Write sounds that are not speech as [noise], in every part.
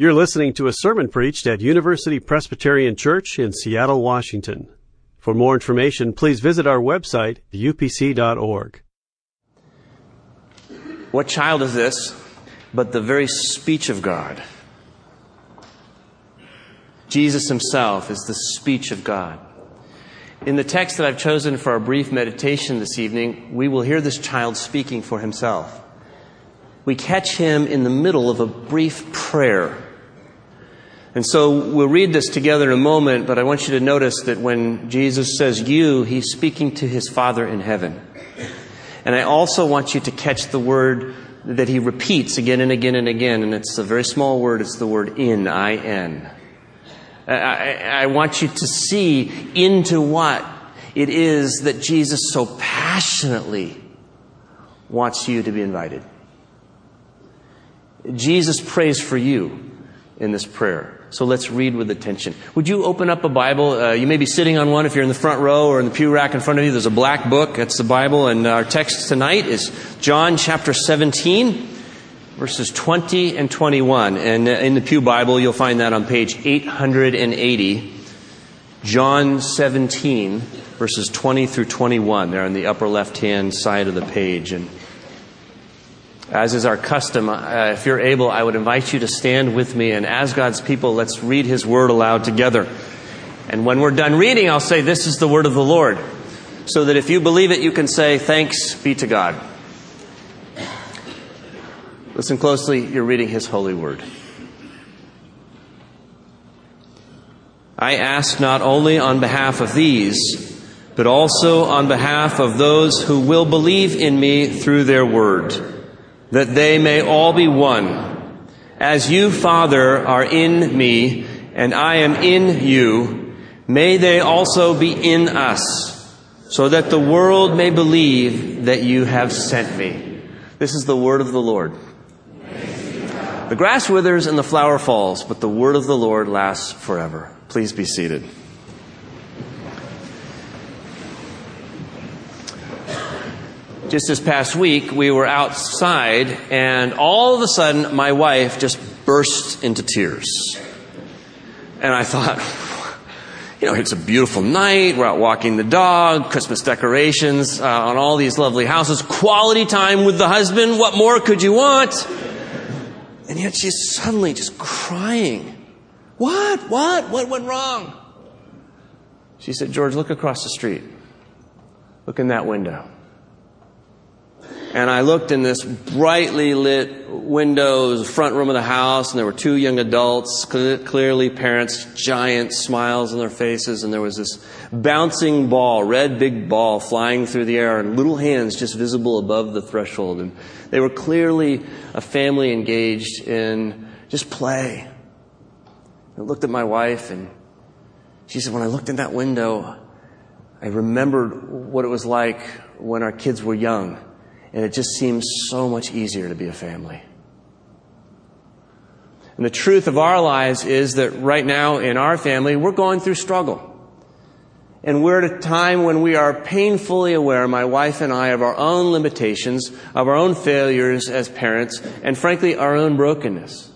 You're listening to a sermon preached at University Presbyterian Church in Seattle, Washington. For more information, please visit our website, upc.org. What child is this but the very speech of God? Jesus himself is the speech of God. In the text that I've chosen for our brief meditation this evening, we will hear this child speaking for himself. We catch him in the middle of a brief prayer. And so we'll read this together in a moment, but I want you to notice that when Jesus says you, he's speaking to his Father in heaven. And I also want you to catch the word that he repeats again and again and again, and it's a very small word, it's the word in, I-N. I, I want you to see into what it is that Jesus so passionately wants you to be invited. Jesus prays for you in this prayer. So let's read with attention. Would you open up a Bible? Uh, you may be sitting on one if you're in the front row or in the pew rack in front of you. There's a black book. That's the Bible. And our text tonight is John chapter 17 verses 20 and 21. And uh, in the Pew Bible, you'll find that on page 880. John 17, verses 20 through 21. They're on the upper left hand side of the page. And as is our custom, uh, if you're able, I would invite you to stand with me. And as God's people, let's read His Word aloud together. And when we're done reading, I'll say, This is the Word of the Lord. So that if you believe it, you can say, Thanks be to God. Listen closely, you're reading His holy word. I ask not only on behalf of these, but also on behalf of those who will believe in me through their word, that they may all be one. As you, Father, are in me, and I am in you, may they also be in us, so that the world may believe that you have sent me. This is the word of the Lord. The grass withers and the flower falls, but the word of the Lord lasts forever. Please be seated. Just this past week, we were outside, and all of a sudden, my wife just burst into tears. And I thought, [laughs] you know, it's a beautiful night. We're out walking the dog, Christmas decorations uh, on all these lovely houses, quality time with the husband. What more could you want? And yet she's suddenly just crying. What? What? What went wrong? She said, George, look across the street. Look in that window. And I looked in this brightly lit windows, front room of the house, and there were two young adults, clearly parents, giant smiles on their faces, and there was this bouncing ball, red big ball flying through the air, and little hands just visible above the threshold. And they were clearly a family engaged in just play. I looked at my wife and she said, when I looked in that window, I remembered what it was like when our kids were young. And it just seems so much easier to be a family. And the truth of our lives is that right now in our family, we're going through struggle. And we're at a time when we are painfully aware, my wife and I, of our own limitations, of our own failures as parents, and frankly, our own brokenness.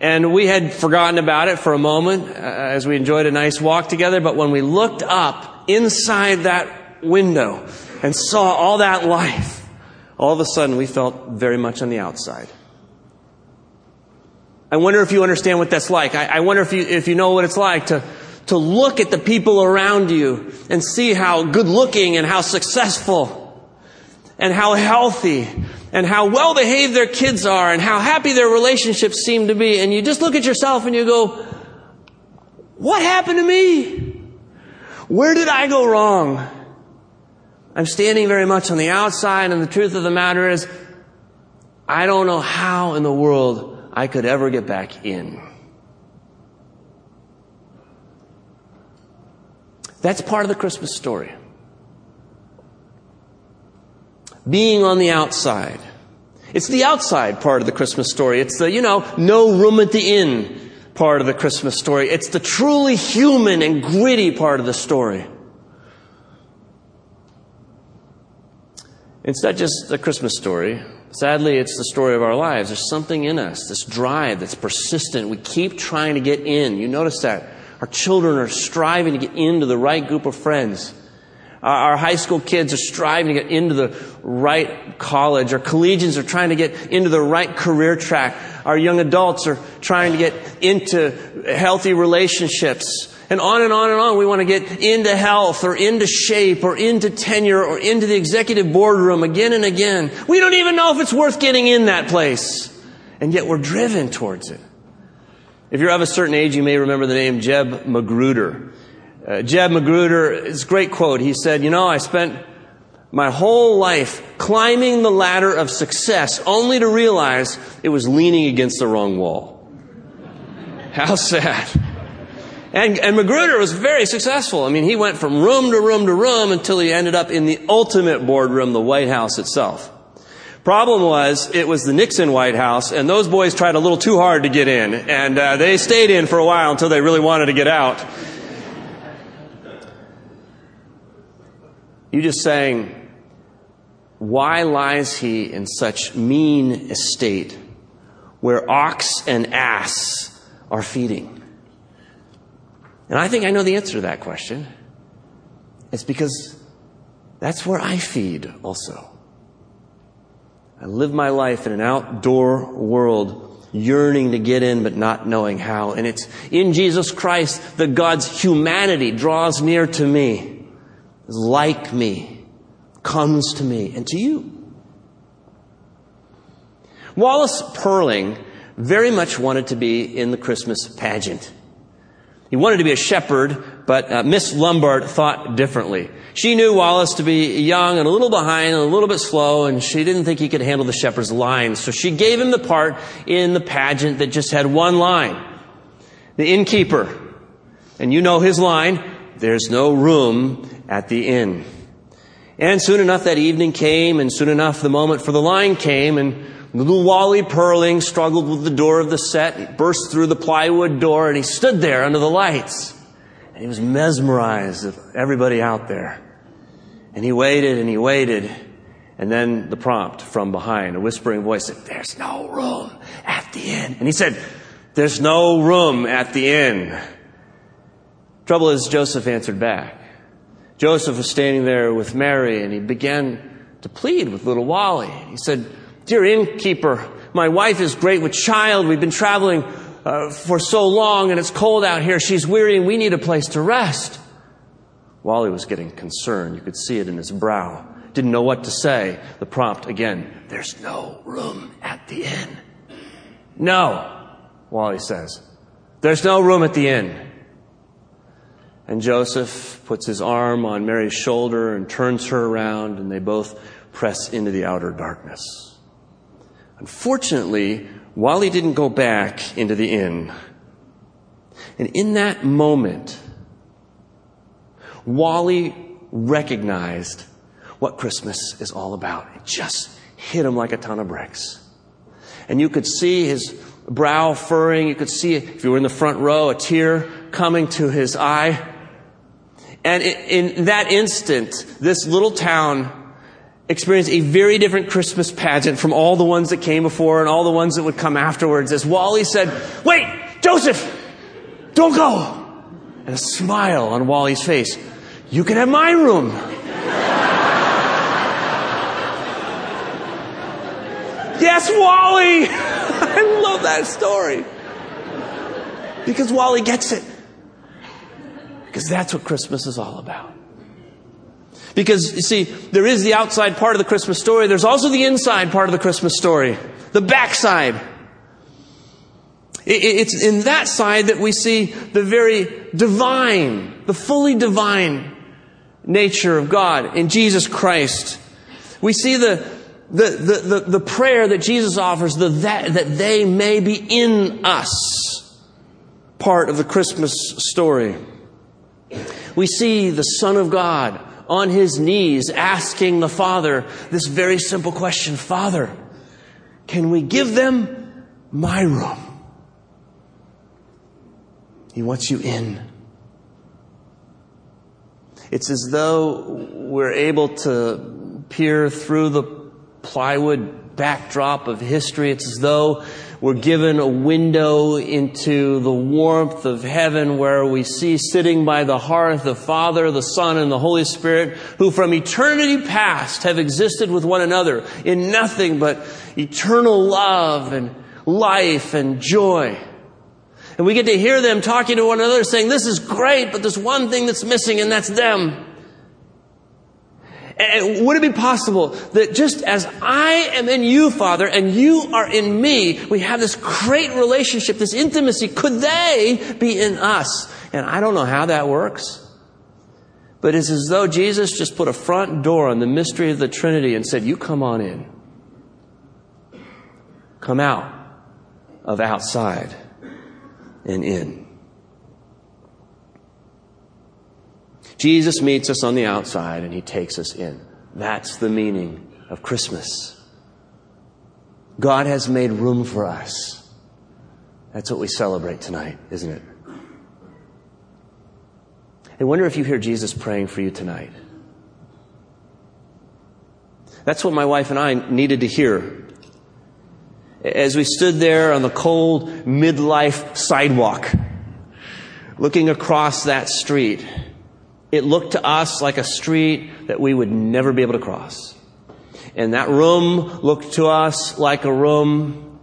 And we had forgotten about it for a moment uh, as we enjoyed a nice walk together, but when we looked up inside that window and saw all that life, all of a sudden we felt very much on the outside. I wonder if you understand what that's like. I, I wonder if you, if you know what it's like to, to look at the people around you and see how good looking and how successful and how healthy and how well behaved their kids are and how happy their relationships seem to be. And you just look at yourself and you go, what happened to me? Where did I go wrong? I'm standing very much on the outside and the truth of the matter is, I don't know how in the world I could ever get back in. That's part of the Christmas story. Being on the outside. It's the outside part of the Christmas story. It's the, you know, no room at the inn part of the Christmas story. It's the truly human and gritty part of the story. It's not just a Christmas story. Sadly, it's the story of our lives. There's something in us, this drive that's persistent. We keep trying to get in. You notice that. Our children are striving to get into the right group of friends. Our high school kids are striving to get into the right college. Our collegians are trying to get into the right career track. Our young adults are trying to get into healthy relationships. And on and on and on. We want to get into health or into shape or into tenure or into the executive boardroom again and again. We don't even know if it's worth getting in that place. And yet we're driven towards it. If you're of a certain age, you may remember the name Jeb Magruder. Uh, Jeb Magruder, it's a great quote. He said, You know, I spent my whole life climbing the ladder of success only to realize it was leaning against the wrong wall. How sad. And, and Magruder was very successful. I mean, he went from room to room to room until he ended up in the ultimate boardroom, the White House itself. Problem was, it was the Nixon White House, and those boys tried a little too hard to get in, and uh, they stayed in for a while until they really wanted to get out. You just saying, why lies he in such mean estate where ox and ass are feeding? And I think I know the answer to that question. It's because that's where I feed also. I live my life in an outdoor world yearning to get in but not knowing how. And it's in Jesus Christ that God's humanity draws near to me, is like me, comes to me and to you. Wallace Purling very much wanted to be in the Christmas pageant. He wanted to be a shepherd, but uh, Miss Lombard thought differently. She knew Wallace to be young and a little behind and a little bit slow, and she didn't think he could handle the shepherd's line. So she gave him the part in the pageant that just had one line. The innkeeper. And you know his line, there's no room at the inn. And soon enough that evening came, and soon enough the moment for the line came, and Little Wally Purling struggled with the door of the set. He burst through the plywood door and he stood there under the lights. And he was mesmerized of everybody out there. And he waited and he waited. And then the prompt from behind, a whispering voice said, There's no room at the inn. And he said, There's no room at the inn. Trouble is, Joseph answered back. Joseph was standing there with Mary and he began to plead with little Wally. He said, Dear innkeeper, my wife is great with child. We've been traveling uh, for so long and it's cold out here. She's weary and we need a place to rest. Wally was getting concerned. You could see it in his brow. Didn't know what to say. The prompt again, there's no room at the inn. No, Wally says. There's no room at the inn. And Joseph puts his arm on Mary's shoulder and turns her around, and they both press into the outer darkness. Unfortunately, Wally didn't go back into the inn. And in that moment, Wally recognized what Christmas is all about. It just hit him like a ton of bricks. And you could see his brow furrowing. You could see, if you were in the front row, a tear coming to his eye. And in that instant, this little town experienced a very different Christmas pageant from all the ones that came before and all the ones that would come afterwards as Wally said, Wait, Joseph, don't go. And a smile on Wally's face. You can have my room. [laughs] yes, Wally! [laughs] I love that story. Because Wally gets it. Because that's what Christmas is all about. Because, you see, there is the outside part of the Christmas story. There's also the inside part of the Christmas story. The backside. It's in that side that we see the very divine, the fully divine nature of God in Jesus Christ. We see the, the, the, the, the prayer that Jesus offers, the, that, that they may be in us part of the Christmas story. We see the Son of God on his knees asking the Father this very simple question Father, can we give them my room? He wants you in. It's as though we're able to peer through the plywood backdrop of history. It's as though we're given a window into the warmth of heaven where we see sitting by the hearth the Father, the Son, and the Holy Spirit who from eternity past have existed with one another in nothing but eternal love and life and joy. And we get to hear them talking to one another saying, this is great, but there's one thing that's missing and that's them. And would it be possible that just as I am in you, Father, and you are in me, we have this great relationship, this intimacy, could they be in us? And I don't know how that works. But it's as though Jesus just put a front door on the mystery of the Trinity and said, You come on in. Come out of outside and in. Jesus meets us on the outside and he takes us in. That's the meaning of Christmas. God has made room for us. That's what we celebrate tonight, isn't it? I wonder if you hear Jesus praying for you tonight. That's what my wife and I needed to hear. As we stood there on the cold midlife sidewalk, looking across that street, it looked to us like a street that we would never be able to cross. And that room looked to us like a room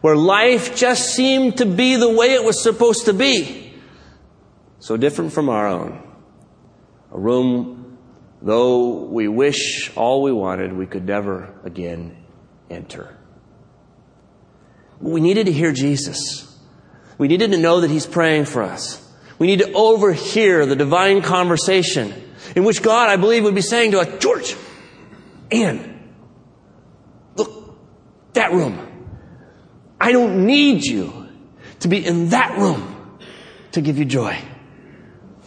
where life just seemed to be the way it was supposed to be. So different from our own. A room, though we wish all we wanted, we could never again enter. We needed to hear Jesus. We needed to know that He's praying for us. We need to overhear the divine conversation in which God, I believe, would be saying to us, George, Ann, look, that room. I don't need you to be in that room to give you joy.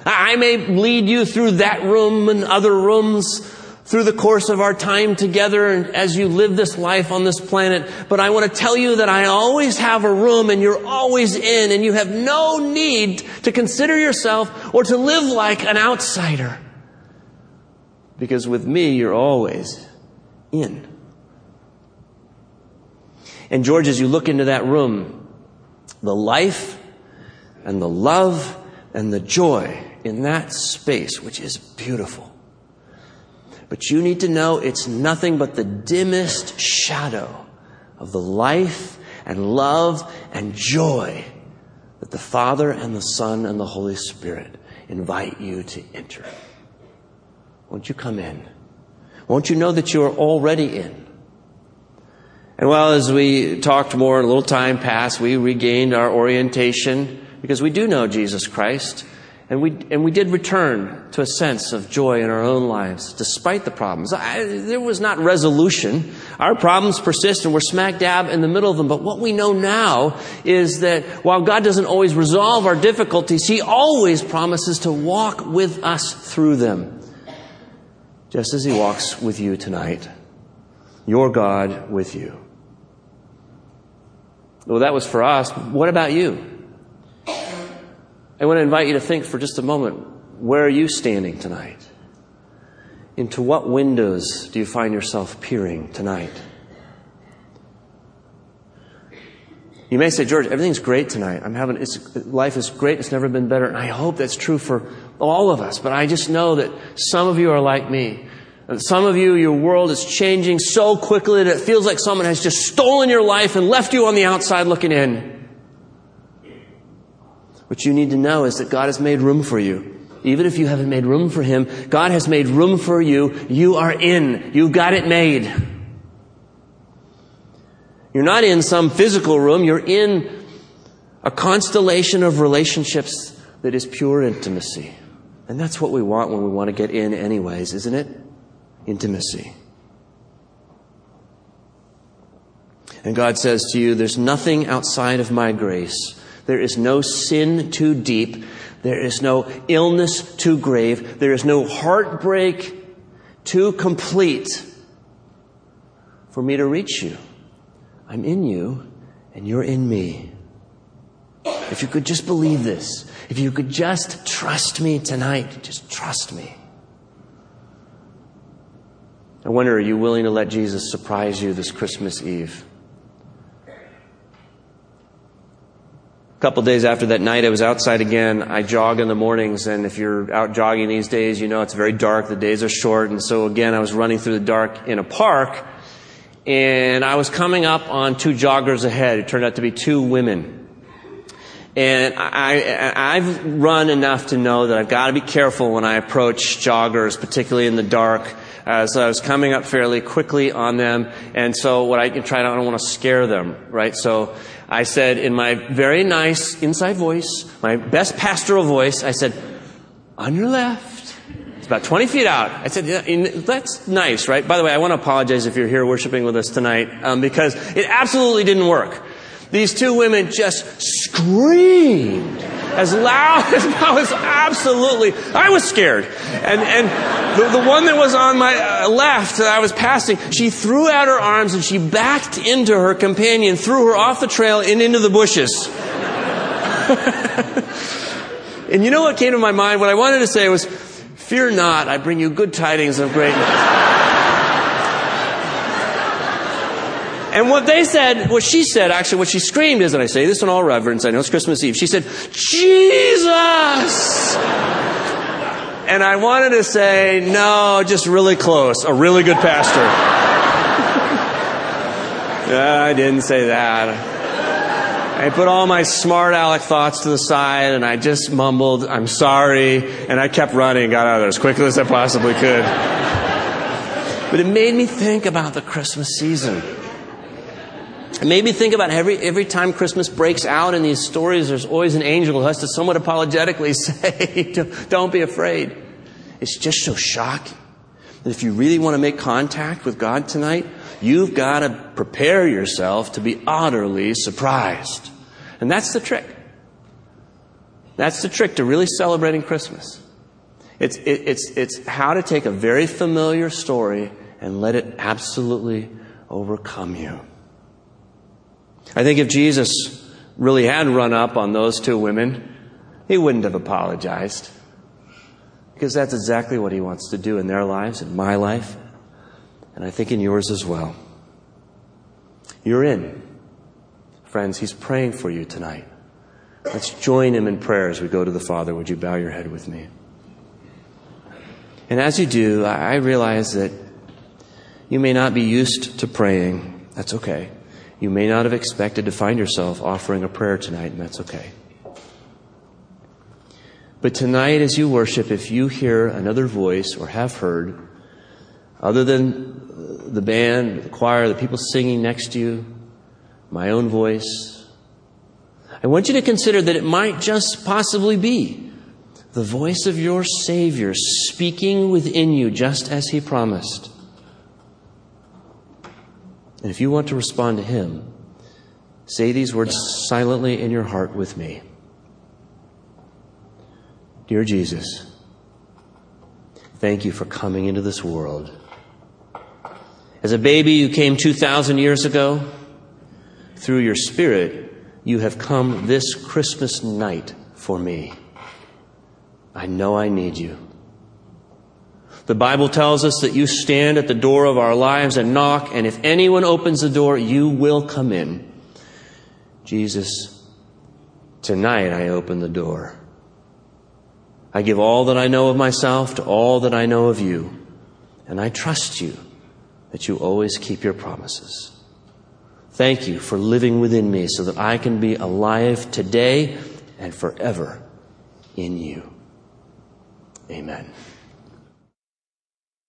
I may lead you through that room and other rooms through the course of our time together and as you live this life on this planet. But I want to tell you that I always have a room and you're always in and you have no need to consider yourself or to live like an outsider. Because with me, you're always in. And George, as you look into that room, the life and the love and the joy in that space, which is beautiful, but you need to know it's nothing but the dimmest shadow of the life and love and joy that the Father and the Son and the Holy Spirit invite you to enter. Won't you come in? Won't you know that you are already in? And well, as we talked more, a little time passed, we regained our orientation because we do know Jesus Christ. And we, and we did return to a sense of joy in our own lives, despite the problems. I, there was not resolution. Our problems persist and we're smack dab in the middle of them. But what we know now is that while God doesn't always resolve our difficulties, He always promises to walk with us through them. Just as He walks with you tonight. Your God with you. Well, that was for us. What about you? I want to invite you to think for just a moment where are you standing tonight? Into what windows do you find yourself peering tonight? You may say, George, everything's great tonight. I'm having, life is great. It's never been better. And I hope that's true for all of us. But I just know that some of you are like me. Some of you, your world is changing so quickly that it feels like someone has just stolen your life and left you on the outside looking in. What you need to know is that God has made room for you. Even if you haven't made room for Him, God has made room for you. You are in. You got it made. You're not in some physical room. You're in a constellation of relationships that is pure intimacy. And that's what we want when we want to get in anyways, isn't it? Intimacy. And God says to you, there's nothing outside of my grace there is no sin too deep. There is no illness too grave. There is no heartbreak too complete for me to reach you. I'm in you and you're in me. If you could just believe this, if you could just trust me tonight, just trust me. I wonder, are you willing to let Jesus surprise you this Christmas Eve? A couple days after that night, I was outside again. I jog in the mornings, and if you're out jogging these days, you know it's very dark. The days are short, and so again, I was running through the dark in a park, and I was coming up on two joggers ahead. It turned out to be two women. And I, I've run enough to know that I've got to be careful when I approach joggers, particularly in the dark. Uh, so I was coming up fairly quickly on them, and so what I can try to, I don't want to scare them, right? So I said in my very nice inside voice, my best pastoral voice, I said, on your left. It's about 20 feet out. I said, yeah, that's nice, right? By the way, I want to apologize if you're here worshiping with us tonight, um, because it absolutely didn't work. These two women just screamed as loud [laughs] as I was absolutely, I was scared. And, and the, the one that was on my uh, left that I was passing, she threw out her arms and she backed into her companion, threw her off the trail and into the bushes. [laughs] and you know what came to my mind? What I wanted to say was, fear not, I bring you good tidings of great. And what they said, what she said, actually, what she screamed is, and I say this in all reverence, I know it's Christmas Eve, she said, Jesus! And I wanted to say, no, just really close, a really good pastor. [laughs] yeah, I didn't say that. I put all my smart aleck thoughts to the side and I just mumbled, I'm sorry, and I kept running and got out of there as quickly as I possibly could. But it made me think about the Christmas season. Me think about every, every time Christmas breaks out in these stories, there's always an angel who has to somewhat apologetically [laughs] say, don't be afraid. It's just so shocking. And if you really want to make contact with God tonight, you've got to prepare yourself to be utterly surprised. And that's the trick. That's the trick to really celebrating Christmas. It's, it, it's, it's how to take a very familiar story and let it absolutely overcome you. I think if Jesus really had run up on those two women, he wouldn't have apologized. Because that's exactly what he wants to do in their lives, in my life, and I think in yours as well. You're in. Friends, he's praying for you tonight. Let's join him in prayer as we go to the Father. Would you bow your head with me? And as you do, I realize that you may not be used to praying. That's okay. You may not have expected to find yourself offering a prayer tonight, and that's okay. But tonight, as you worship, if you hear another voice or have heard, other than the band, the choir, the people singing next to you, my own voice, I want you to consider that it might just possibly be the voice of your Savior speaking within you just as He promised. And if you want to respond to Him, say these words silently in your heart with me. Dear Jesus, thank you for coming into this world. As a baby, you came 2,000 years ago. Through your Spirit, you have come this Christmas night for me. I know I need you. The Bible tells us that you stand at the door of our lives and knock, and if anyone opens the door, you will come in. Jesus, tonight I open the door. I give all that I know of myself to all that I know of you, and I trust you that you always keep your promises. Thank you for living within me so that I can be alive today and forever in you. Amen.